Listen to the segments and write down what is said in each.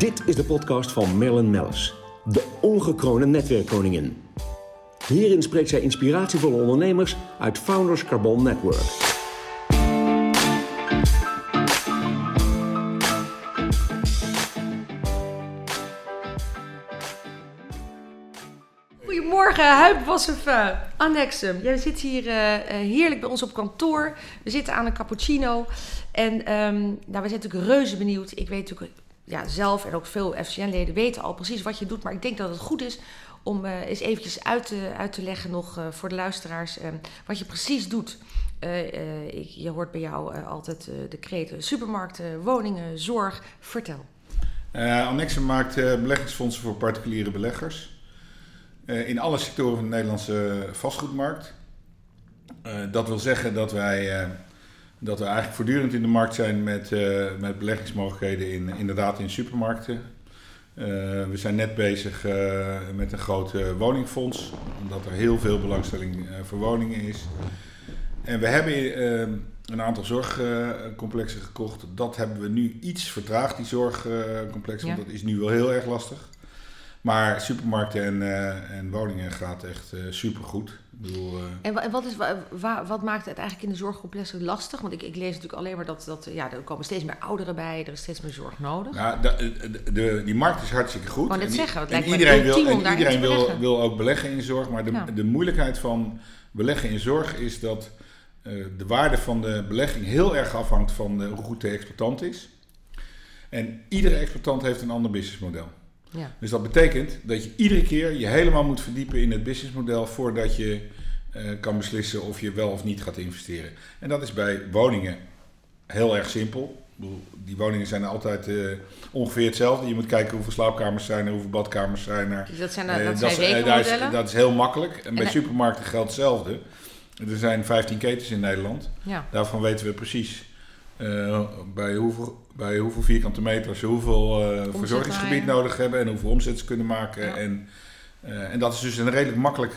Dit is de podcast van Merlin Mellis, de ongekroonde netwerkkoningin. Hierin spreekt zij inspiratievolle ondernemers uit Founders Carbon Network. Goedemorgen, Huip Annexum. Jij zit hier uh, heerlijk bij ons op kantoor. We zitten aan een cappuccino. En um, nou, we zijn natuurlijk reuze benieuwd. Ik weet natuurlijk ja, zelf en ook veel FCN-leden weten al precies wat je doet. Maar ik denk dat het goed is om uh, eens eventjes uit te, uit te leggen nog uh, voor de luisteraars uh, wat je precies doet. Ik, je hoort bij jou altijd de kreten supermarkten, woningen, zorg. Vertel. Annexum maakt beleggingsfondsen voor particuliere beleggers. in alle sectoren van de Nederlandse vastgoedmarkt. dat wil zeggen dat wij dat we eigenlijk voortdurend in de markt zijn met, uh, met beleggingsmogelijkheden in, inderdaad in supermarkten. Uh, we zijn net bezig uh, met een groot woningfonds, omdat er heel veel belangstelling voor woningen is. En we hebben een aantal zorgcomplexen gekocht. Dat hebben we nu iets vertraagd, die zorgcomplexen, ja. want dat is nu wel heel erg lastig. Maar supermarkten en, uh, en woningen gaat echt uh, supergoed. Bedoel, uh... En wat, is, wa, wat maakt het eigenlijk in de zorgcomplexen lastig? Want ik, ik lees natuurlijk alleen maar dat, dat ja, er komen steeds meer ouderen bij, er is steeds meer zorg nodig. Ja, de, de, de die markt is hartstikke goed. Net zeggen, het en lijkt iedereen, wil, en iedereen wil, wil ook beleggen in zorg. Maar de, ja. de moeilijkheid van beleggen in zorg is dat de waarde van de belegging heel erg afhangt van hoe goed de exploitant is. En iedere exploitant heeft een ander businessmodel. Ja. Dus dat betekent dat je iedere keer je helemaal moet verdiepen in het businessmodel voordat je uh, kan beslissen of je wel of niet gaat investeren. En dat is bij woningen heel erg simpel. Die woningen zijn altijd uh, ongeveer hetzelfde. Je moet kijken hoeveel slaapkamers zijn er, hoeveel badkamers zijn er. Dus dat zijn, uh, dat zijn dat, is, dat is heel makkelijk. En, en bij supermarkten geldt hetzelfde. Er zijn 15 ketens in Nederland. Ja. Daarvan weten we precies uh, bij, hoeveel, bij hoeveel vierkante meters, hoeveel uh, verzorgingsgebied nodig hebben en hoeveel omzet ze kunnen maken. Ja. En, uh, en dat is dus een redelijk makkelijk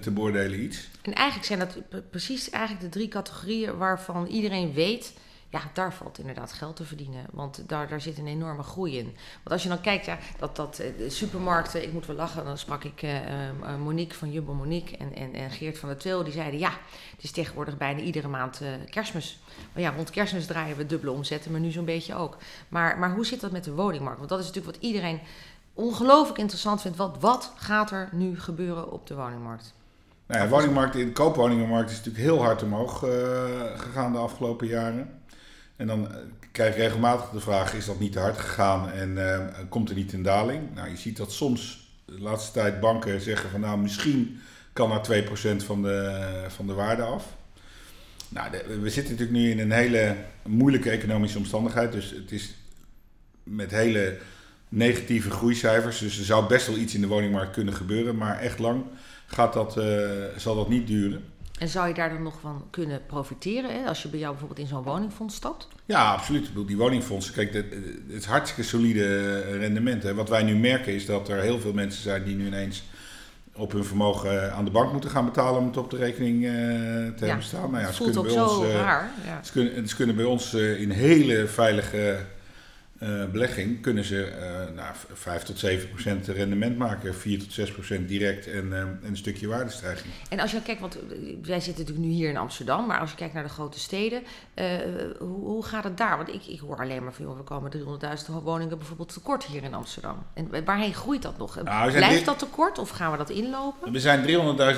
te beoordelen iets. En eigenlijk zijn dat precies eigenlijk de drie categorieën waarvan iedereen weet ja, daar valt inderdaad geld te verdienen. Want daar, daar zit een enorme groei in. Want als je dan kijkt, ja, dat, dat de supermarkten, ik moet wel lachen, dan sprak ik uh, Monique van Jumbo Monique en, en, en Geert van der Twil, die zeiden ja, het is tegenwoordig bijna iedere maand uh, kerstmis. Maar ja, rond kerstmis draaien we dubbele omzetten, maar nu zo'n beetje ook. Maar, maar hoe zit dat met de woningmarkt? Want dat is natuurlijk wat iedereen ongelooflijk interessant vindt. Wat, wat gaat er nu gebeuren op de woningmarkt? Nou ja, de woningmarkt, de koopwoningenmarkt is natuurlijk heel hard omhoog gegaan de afgelopen jaren. En dan eh, krijg je regelmatig de vraag: is dat niet te hard gegaan en uh, komt er niet een daling? Nou, je ziet dat soms de laatste tijd banken zeggen van nou, misschien kan er 2% van de, van de waarde af. Nou, we zitten natuurlijk nu in een hele moeilijke economische omstandigheid. Dus het is met hele negatieve groeicijfers. Dus er zou best wel iets in de woningmarkt kunnen gebeuren. Maar echt lang gaat dat, uh, zal dat niet duren. En zou je daar dan nog van kunnen profiteren hè? als je bij jou bijvoorbeeld in zo'n woningfonds stapt? Ja, absoluut. Die woningfondsen, kijk, het is hartstikke solide rendement. Hè. Wat wij nu merken is dat er heel veel mensen zijn die nu ineens op hun vermogen aan de bank moeten gaan betalen om het op de rekening uh, te ja, hebben staan. Nou ja, het voelt ook zo ons, uh, raar. Ja. Ze, kunnen, ze kunnen bij ons uh, in hele veilige uh, belegging kunnen ze uh, nou, 5 tot 7 procent rendement maken, 4 tot 6 procent direct en, uh, en een stukje waardestijging. En als je kijkt, want wij zitten natuurlijk nu hier in Amsterdam, maar als je kijkt naar de grote steden, hoe, hoe, gaat het daar? Want ik, ik hoor alleen maar van, joh, we komen 300.000 woningen bijvoorbeeld tekort hier in Amsterdam. En waarheen groeit dat nog? Nou, Blijft dat tekort of gaan we dat inlopen? Er zijn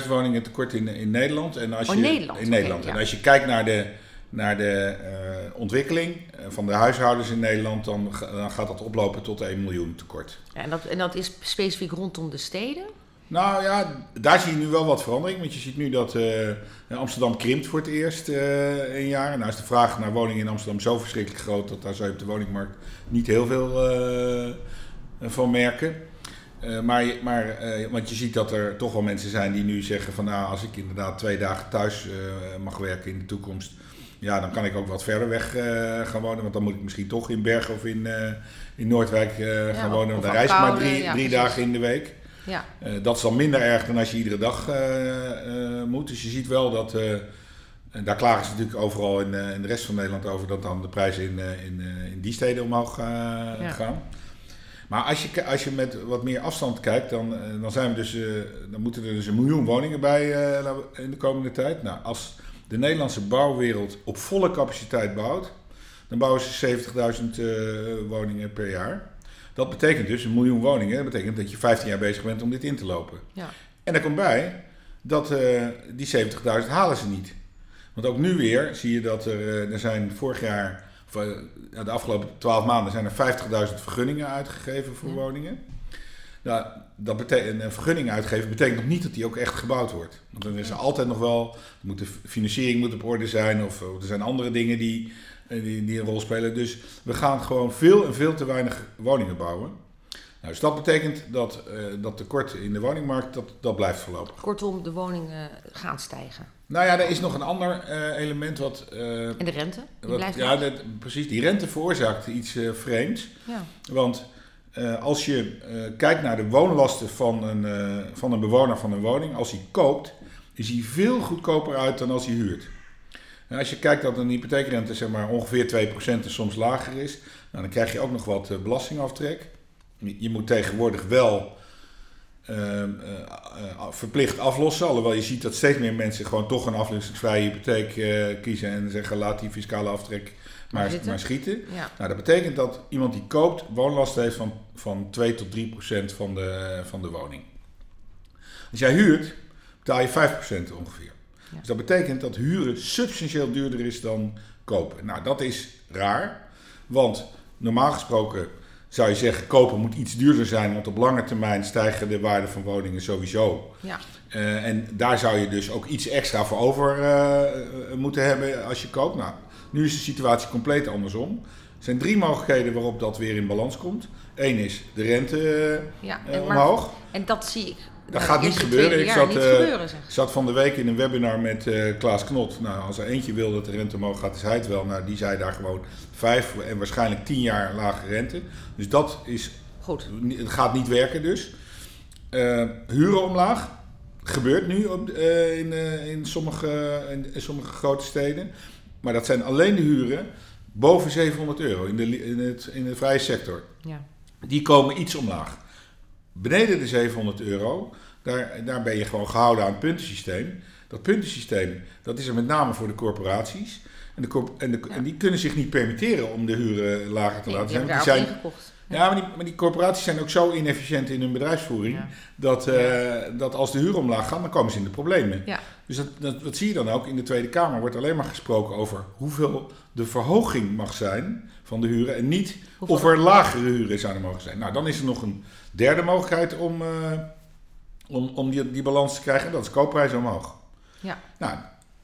300.000 woningen tekort in, in Nederland. En als oh, je, Nederland? In Nederland. Okay, en als je kijkt naar de naar de uh, ontwikkeling van de huishoudens in Nederland, dan, dan, gaat dat oplopen tot 1 miljoen tekort. Ja, en, dat, en dat is specifiek rondom de steden? Nou ja, daar zie je nu wel wat verandering. Want je ziet nu dat uh, Amsterdam krimpt voor het eerst uh, een jaar. Nou is de vraag naar woningen in Amsterdam zo verschrikkelijk groot dat daar zou je op de woningmarkt niet heel veel van merken. maar, maar want je ziet dat er toch wel mensen zijn die nu zeggen van nou, als ik inderdaad twee dagen thuis mag werken in de toekomst, ja, dan kan ik ook wat verder weg uh, gaan wonen. Want dan moet ik misschien toch in Bergen of in, uh, in Noordwijk uh, ja, gaan wonen. Want dan reis ik maar drie, ja, drie dagen in de week. Ja. dat is dan minder erg dan als je iedere dag moet. Dus je ziet wel dat... en daar klagen ze natuurlijk overal in, in de rest van Nederland over... dat dan de prijzen in, in, in die steden omhoog gaan. Maar als je, als je met wat meer afstand kijkt, dan, eh, dan, zijn we dus, eh, dan moeten er dus een miljoen woningen bij eh, in de komende tijd. Nou, als de Nederlandse bouwwereld op volle capaciteit bouwt, dan bouwen ze 70.000 woningen per jaar. Dat betekent dus een miljoen woningen. Dat betekent dat je 15 jaar bezig bent om dit in te lopen. Ja. En daar komt bij dat die 70.000 halen ze niet. Want ook nu weer zie je dat er, er zijn vorig jaar de afgelopen 12 maanden zijn er 50.000 vergunningen uitgegeven voor woningen. Nou, dat betekent, een vergunning uitgeven betekent nog niet dat die ook echt gebouwd wordt. Want dan is er altijd nog wel, moet de financiering moet op orde zijn of, er zijn andere dingen die, eh, die, die, een rol spelen. Dus we gaan gewoon veel en veel te weinig woningen bouwen. Nou, dus dat betekent dat uh, dat tekort in de woningmarkt, dat, dat blijft voorlopig. Kortom, de woningen gaan stijgen. Nou ja, er is nog een ander uh, element wat... Uh, en de rente? Die wat, blijft ja, dat, precies. Die rente veroorzaakt iets vreemds. Ja. Want als je kijkt naar de woonlasten van een, van een bewoner van een woning, als hij koopt, is hij veel goedkoper uit dan als hij huurt. En als je kijkt dat een hypotheekrente zeg maar, ongeveer 2% en soms lager is, nou, dan krijg je ook nog wat belastingaftrek. Je moet tegenwoordig wel eh, eh, verplicht aflossen. Alhoewel je ziet dat steeds meer mensen gewoon toch een aflossingsvrije hypotheek eh, kiezen en zeggen laat die fiscale aftrek maar, maar schieten. Nou, dat betekent dat iemand die koopt woonlasten heeft van, van 2 tot 3 procent van de, van de woning. Als jij huurt, betaal je 5 procent ongeveer. Dus dat betekent dat huren substantieel duurder is dan kopen. Nou, dat is raar, want normaal gesproken zou je zeggen, kopen moet iets duurder zijn, want op lange termijn stijgen de waarde van woningen sowieso. Ja. Uh, en daar zou je dus ook iets extra voor over uh, moeten hebben als je koopt. Nou, nu is de situatie compleet andersom. Er zijn drie mogelijkheden waarop dat weer in balans komt. Eén is de rente ja, en omhoog. Maar, en dat zie ik dat gaat niet gebeuren. Ik zat, uh, zat, van de week in een webinar met uh, Klaas Knot. Nou, als er eentje wil dat de rente omhoog gaat, is hij het wel. Nou, die zei daar gewoon vijf en waarschijnlijk tien jaar lage rente. Dus dat is. Goed. Het gaat niet werken dus. Uh, huren omlaag. Gebeurt nu op, in, in, sommige, in, sommige grote steden. Maar dat zijn alleen de huren boven 700 euro in de, in het, in de vrije sector. Ja. Die komen iets omlaag. Beneden de 700 euro, daar, daar ben je gewoon gehouden aan het puntensysteem. Dat puntensysteem, dat is er met name voor de corporaties. En, de, en, de, en die kunnen zich niet permitteren om de huren lager te laten zijn. Die, zijn ja, maar die, maar die, corporaties zijn ook zo inefficiënt in hun bedrijfsvoering. Dat, uh, dat als de huur omlaag gaat, dan komen ze in de problemen. Ja. Dus dat, dat, dat, zie je dan ook in de Tweede Kamer. Wordt alleen maar gesproken over hoeveel de verhoging mag zijn van de huren. En niet of er lagere huren zouden mogen zijn. Nou, dan is er nog een derde mogelijkheid om, uh, om, om die, die balans te krijgen. Dat is koopprijs omhoog. Ja. Nou,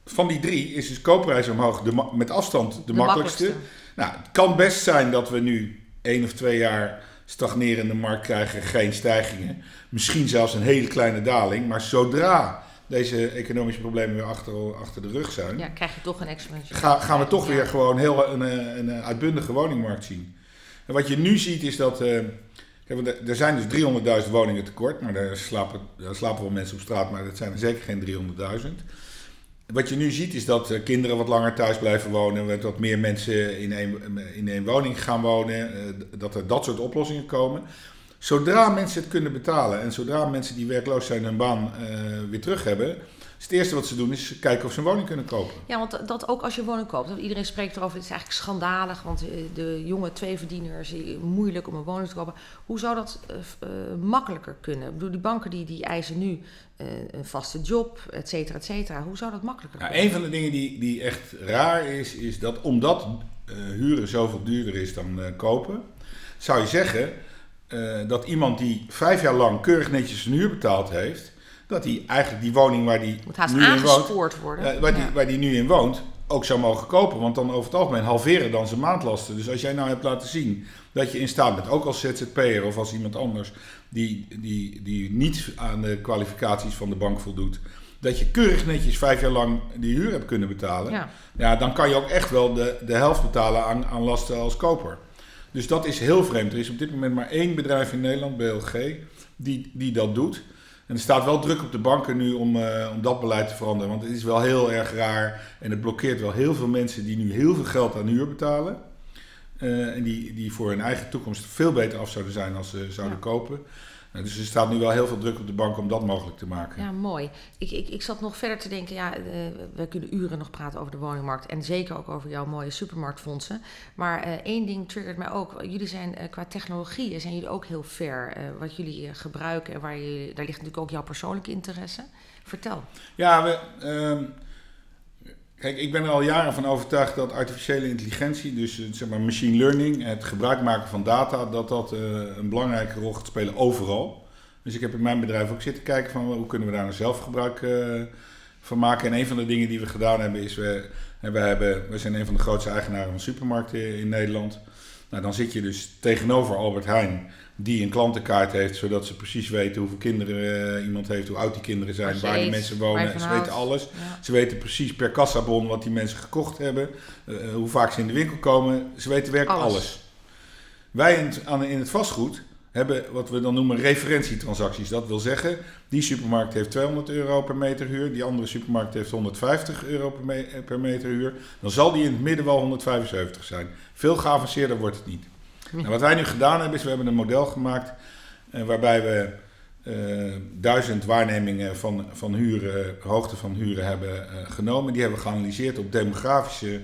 van die drie is dus koopprijs omhoog de, met afstand de, makkelijkste. makkelijkste. Nou, het kan best zijn dat we nu één of twee jaar stagnerende markt krijgen, geen stijgingen. Misschien zelfs een hele kleine daling. Maar zodra deze economische problemen weer achter, achter de rug zijn. Ja, krijg je toch een. Ga, gaan we toch weer gewoon heel een, een, een, uitbundige woningmarkt zien. En wat je nu ziet is dat. Uh, er zijn dus 300.000 woningen tekort. Maar daar slapen, daar slapen wel mensen op straat, maar dat zijn er zeker geen 300.000. Wat je nu ziet is dat eh, kinderen wat langer thuis blijven wonen, dat meer mensen in één, in woning gaan wonen, eh, dat er dat soort oplossingen komen. Zodra mensen het kunnen betalen en zodra mensen die werkloos zijn hun baan uh, weer terug hebben, is het eerste wat ze doen is kijken of ze een woning kunnen kopen. Ja, want dat ook als je een woning koopt. Iedereen spreekt erover, het is eigenlijk schandalig, want de jonge tweeverdieners, moeilijk om een woning te kopen. Hoe zou dat uh, makkelijker kunnen? Ik bedoel, die banken die, die eisen nu uh, een vaste job, et cetera, et cetera. Hoe zou dat makkelijker kunnen? Ja, een van de dingen die, die echt raar is, is dat omdat huren zoveel duurder is dan kopen, zou je zeggen dat iemand die vijf jaar lang keurig netjes zijn huur betaald heeft, dat hij eigenlijk die woning waar die nu in woont, worden. Uh, waar, die, waar die nu in woont, ook zou mogen kopen. Want dan over het algemeen halveren dan zijn maandlasten. Dus als jij nou hebt laten zien dat je in staat bent, ook als ZZP'er of als iemand anders die, die, die niet aan de kwalificaties van de bank voldoet, dat je keurig netjes vijf jaar lang die huur hebt kunnen betalen, ja. ja dan kan je ook echt wel de, de helft betalen aan, aan lasten als koper. Dus dat is heel vreemd. Er is op dit moment maar één bedrijf in Nederland, BLG, die, die dat doet. En er staat wel druk op de banken nu om, uh, om dat beleid te veranderen. Want het is wel heel erg raar en het blokkeert wel heel veel mensen die nu heel veel geld aan huur betalen. eh, en die, die voor hun eigen toekomst veel beter af zouden zijn als ze zouden kopen. Dus er staat nu wel heel veel druk op de bank om dat mogelijk te maken. Ja, mooi. Ik, ik, ik zat nog verder te denken, ja, uh, we kunnen uren nog praten over de woningmarkt en zeker ook over jouw mooie supermarktfondsen. Maar uh, één ding triggert mij ook. Jullie zijn uh, qua technologieën zijn jullie ook heel ver. wat jullie gebruiken en waar jullie, daar ligt natuurlijk ook jouw persoonlijke interesse. Vertel. Ja, we, ehm, Kijk, ik ben er al jaren van overtuigd dat artificiële intelligentie, dus eh, zeg maar machine learning, het gebruik maken van data, dat dat uh, een belangrijke rol gaat spelen overal. Dus ik heb in mijn bedrijf ook zitten kijken van hoe kunnen we daar nou zelf gebruik uh, van maken. En een van de dingen die we gedaan hebben is, we, we, hebben, we zijn een van de grootste eigenaren van supermarkten in Nederland. Nou, dan zit je dus tegenover Albert Heijn die een klantenkaart heeft, zodat ze precies weten hoeveel kinderen uh, iemand heeft, hoe oud die kinderen zijn, waar die mensen wonen. Ze weten alles. Ze weten precies per kassabon wat die mensen gekocht hebben, uh, hoe vaak ze in de winkel komen. Ze weten werkelijk alles. alles. Wij in het, in het vastgoed hebben wat we dan noemen referentietransacties. Dat wil zeggen, die supermarkt heeft 200 euro per meter huur, die andere supermarkt heeft 150 euro per, me per meter huur. Dan zal die in het midden wel 175 zijn. Veel geavanceerder wordt het niet. Nou, wat wij nu gedaan hebben, is we hebben een model gemaakt uh, waarbij we uh, duizend waarnemingen van, van huren, hoogte van huren hebben uh, genomen. Die hebben we geanalyseerd op demografische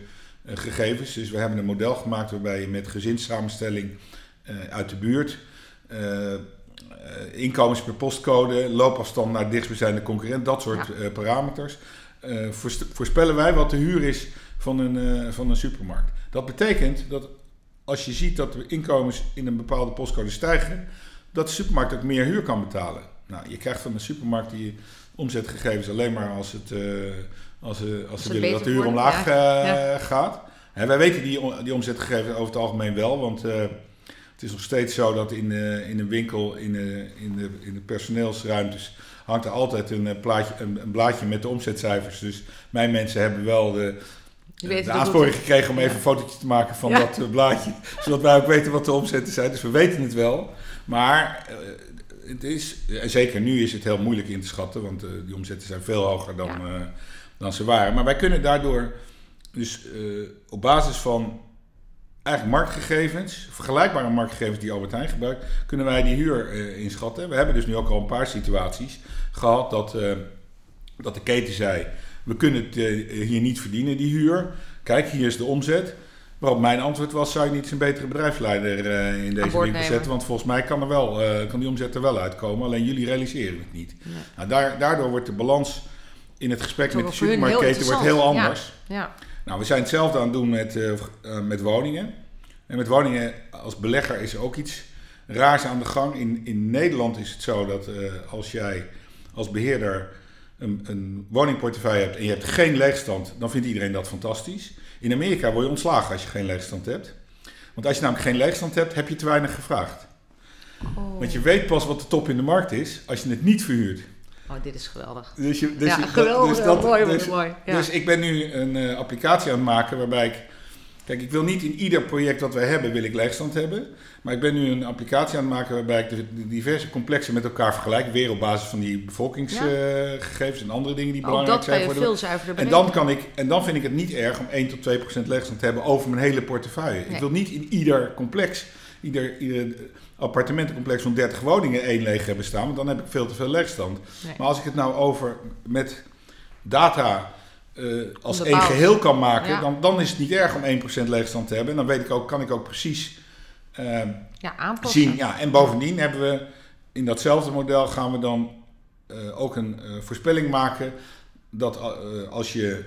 gegevens. Dus we hebben een model gemaakt waarbij je met gezinssamenstelling uit de buurt, inkomens per postcode, loopafstand naar dichtstbijzijnde concurrent, dat soort ja. parameters, voorspellen wij wat de huur is van een, van een supermarkt. Dat betekent dat als je ziet dat de inkomens in een bepaalde postcode stijgen, dat de supermarkt ook meer huur kan betalen. Nou, je krijgt van een supermarkt die omzetgegevens alleen maar als, het, uh, als, uh, als ze willen dat de huur omlaag uh, gaat. En wij weten die, die omzetgegevens over het algemeen wel, want het is nog steeds zo dat in, in een winkel, in, in, de, in de personeelsruimtes, hangt er altijd een, plaatje, een, een, blaadje met de omzetcijfers. Dus mijn mensen hebben wel de, de aansporing gekregen om even een fotootje te maken van dat uh, blaadje. Zodat wij ook weten wat de omzetten zijn. Dus we weten het wel. Maar uh, het is, en zeker nu is het heel moeilijk in te schatten. Want uh, die omzetten zijn veel hoger dan, ja. dan ze waren. Maar wij kunnen daardoor dus op basis van eigenlijk marktgegevens, vergelijkbare marktgegevens die Albert Heijn gebruikt, kunnen wij die huur inschatten. We hebben dus nu ook al een paar situaties gehad dat, dat de keten zei we kunnen het eh, hier niet verdienen, die huur. Kijk, hier is de omzet. Waarop mijn antwoord was, zou je niet een betere bedrijfsleider uh, in deze winkel zetten? Want volgens mij kan, er wel, uh, kan die omzet er wel uitkomen, alleen jullie realiseren het niet. Nee. Nou, daar, daardoor wordt de balans in het gesprek met de supermarktketen wordt heel anders. Ja. ja. Nou, we zijn hetzelfde aan het doen met, uh, met woningen. En met woningen als belegger is er ook iets raars aan de gang. In, in Nederland is het zo dat als jij als beheerder een, een woningportefeuille hebt en je hebt geen leegstand, dan vindt iedereen dat fantastisch. In Amerika word je ontslagen als je geen leegstand hebt. Want als je namelijk geen leegstand hebt, heb je te weinig gevraagd. Oh. Want je weet pas wat de top in de markt is als je het niet verhuurt. Oh, dit is geweldig. Dus je, dus ja, geweldig. Dus dat, mooi, dus, mooi. Ja. Dus ik ben nu een uh, applicatie aan het maken waarbij ik Kijk, ik wil niet in ieder project dat wij hebben, wil ik leegstand hebben. Maar ik ben nu een applicatie aan het maken waarbij ik de diverse complexen met elkaar vergelijk. Weer op basis van die bevolkingsgegevens ja. en andere dingen die Ook belangrijk zijn. voor veel zuiverder en dan, kan ik, en dan vind ik het niet erg om 1 tot 2 procent leegstand te hebben over mijn hele portefeuille. Nee. Ik wil niet in ieder complex, ieder, ieder appartementencomplex van 30 woningen één leeg hebben staan. Want dan heb ik veel te veel leegstand. Nee. Maar als ik het nou over met data uh, als één geheel kan maken, ja. dan, dan is het niet erg om 1% leegstand te hebben. En dan weet ik ook, kan ik ook precies uh, ja, zien. Ja, en bovendien hebben we in datzelfde model gaan we dan uh, ook een voorspelling maken dat als je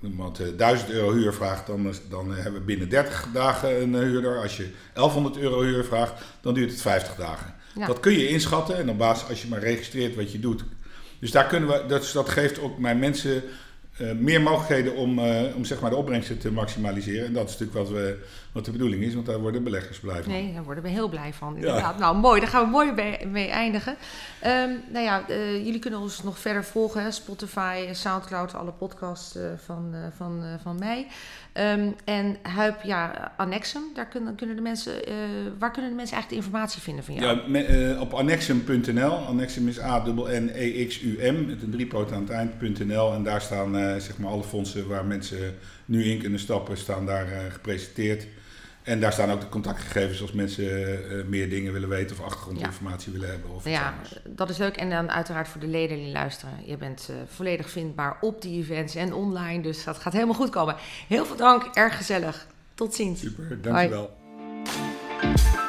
wat, 1000 euro huur vraagt, dan, dan hebben we binnen 30 dagen een huurder. Als je 1100 euro huur vraagt, dan duurt het 50 dagen. Ja. Dat kun je inschatten en op basis als je maar registreert wat je doet. Dus daar kunnen we, dat, dat geeft ook mijn mensen uh, meer mogelijkheden om, uh, om zeg maar de opbrengsten te maximaliseren. En dat is natuurlijk wat, we, wat de bedoeling is, want daar worden beleggers blij van. Nee, daar worden we heel blij van. Inderdaad. Ja. Nou, mooi. Daar gaan we mooi mee, eindigen. Um, nou ja, uh, jullie kunnen ons nog verder volgen. Hè? Spotify, Soundcloud, alle podcasts van, van, van mij. Um, en Huip, ja, Annexum, daar kunnen, kunnen de mensen, waar kunnen de mensen eigenlijk de informatie vinden van jou? Ja, me, op annexum.nl. Annexum is A-N-E-X-U-M, met een driepoot aan het eind.nl. En daar staan zeg maar alle fondsen waar mensen nu in kunnen stappen, staan daar gepresenteerd. En daar staan ook de contactgegevens als mensen eh, meer dingen willen weten of achtergrondinformatie willen hebben. Of ja, dat is leuk. En dan uiteraard voor de leden die luisteren. Je bent eh, volledig vindbaar op die events en online. Dus dat gaat helemaal goed komen. Heel veel dank. Erg gezellig. Tot ziens. Super, dankjewel. Hoi.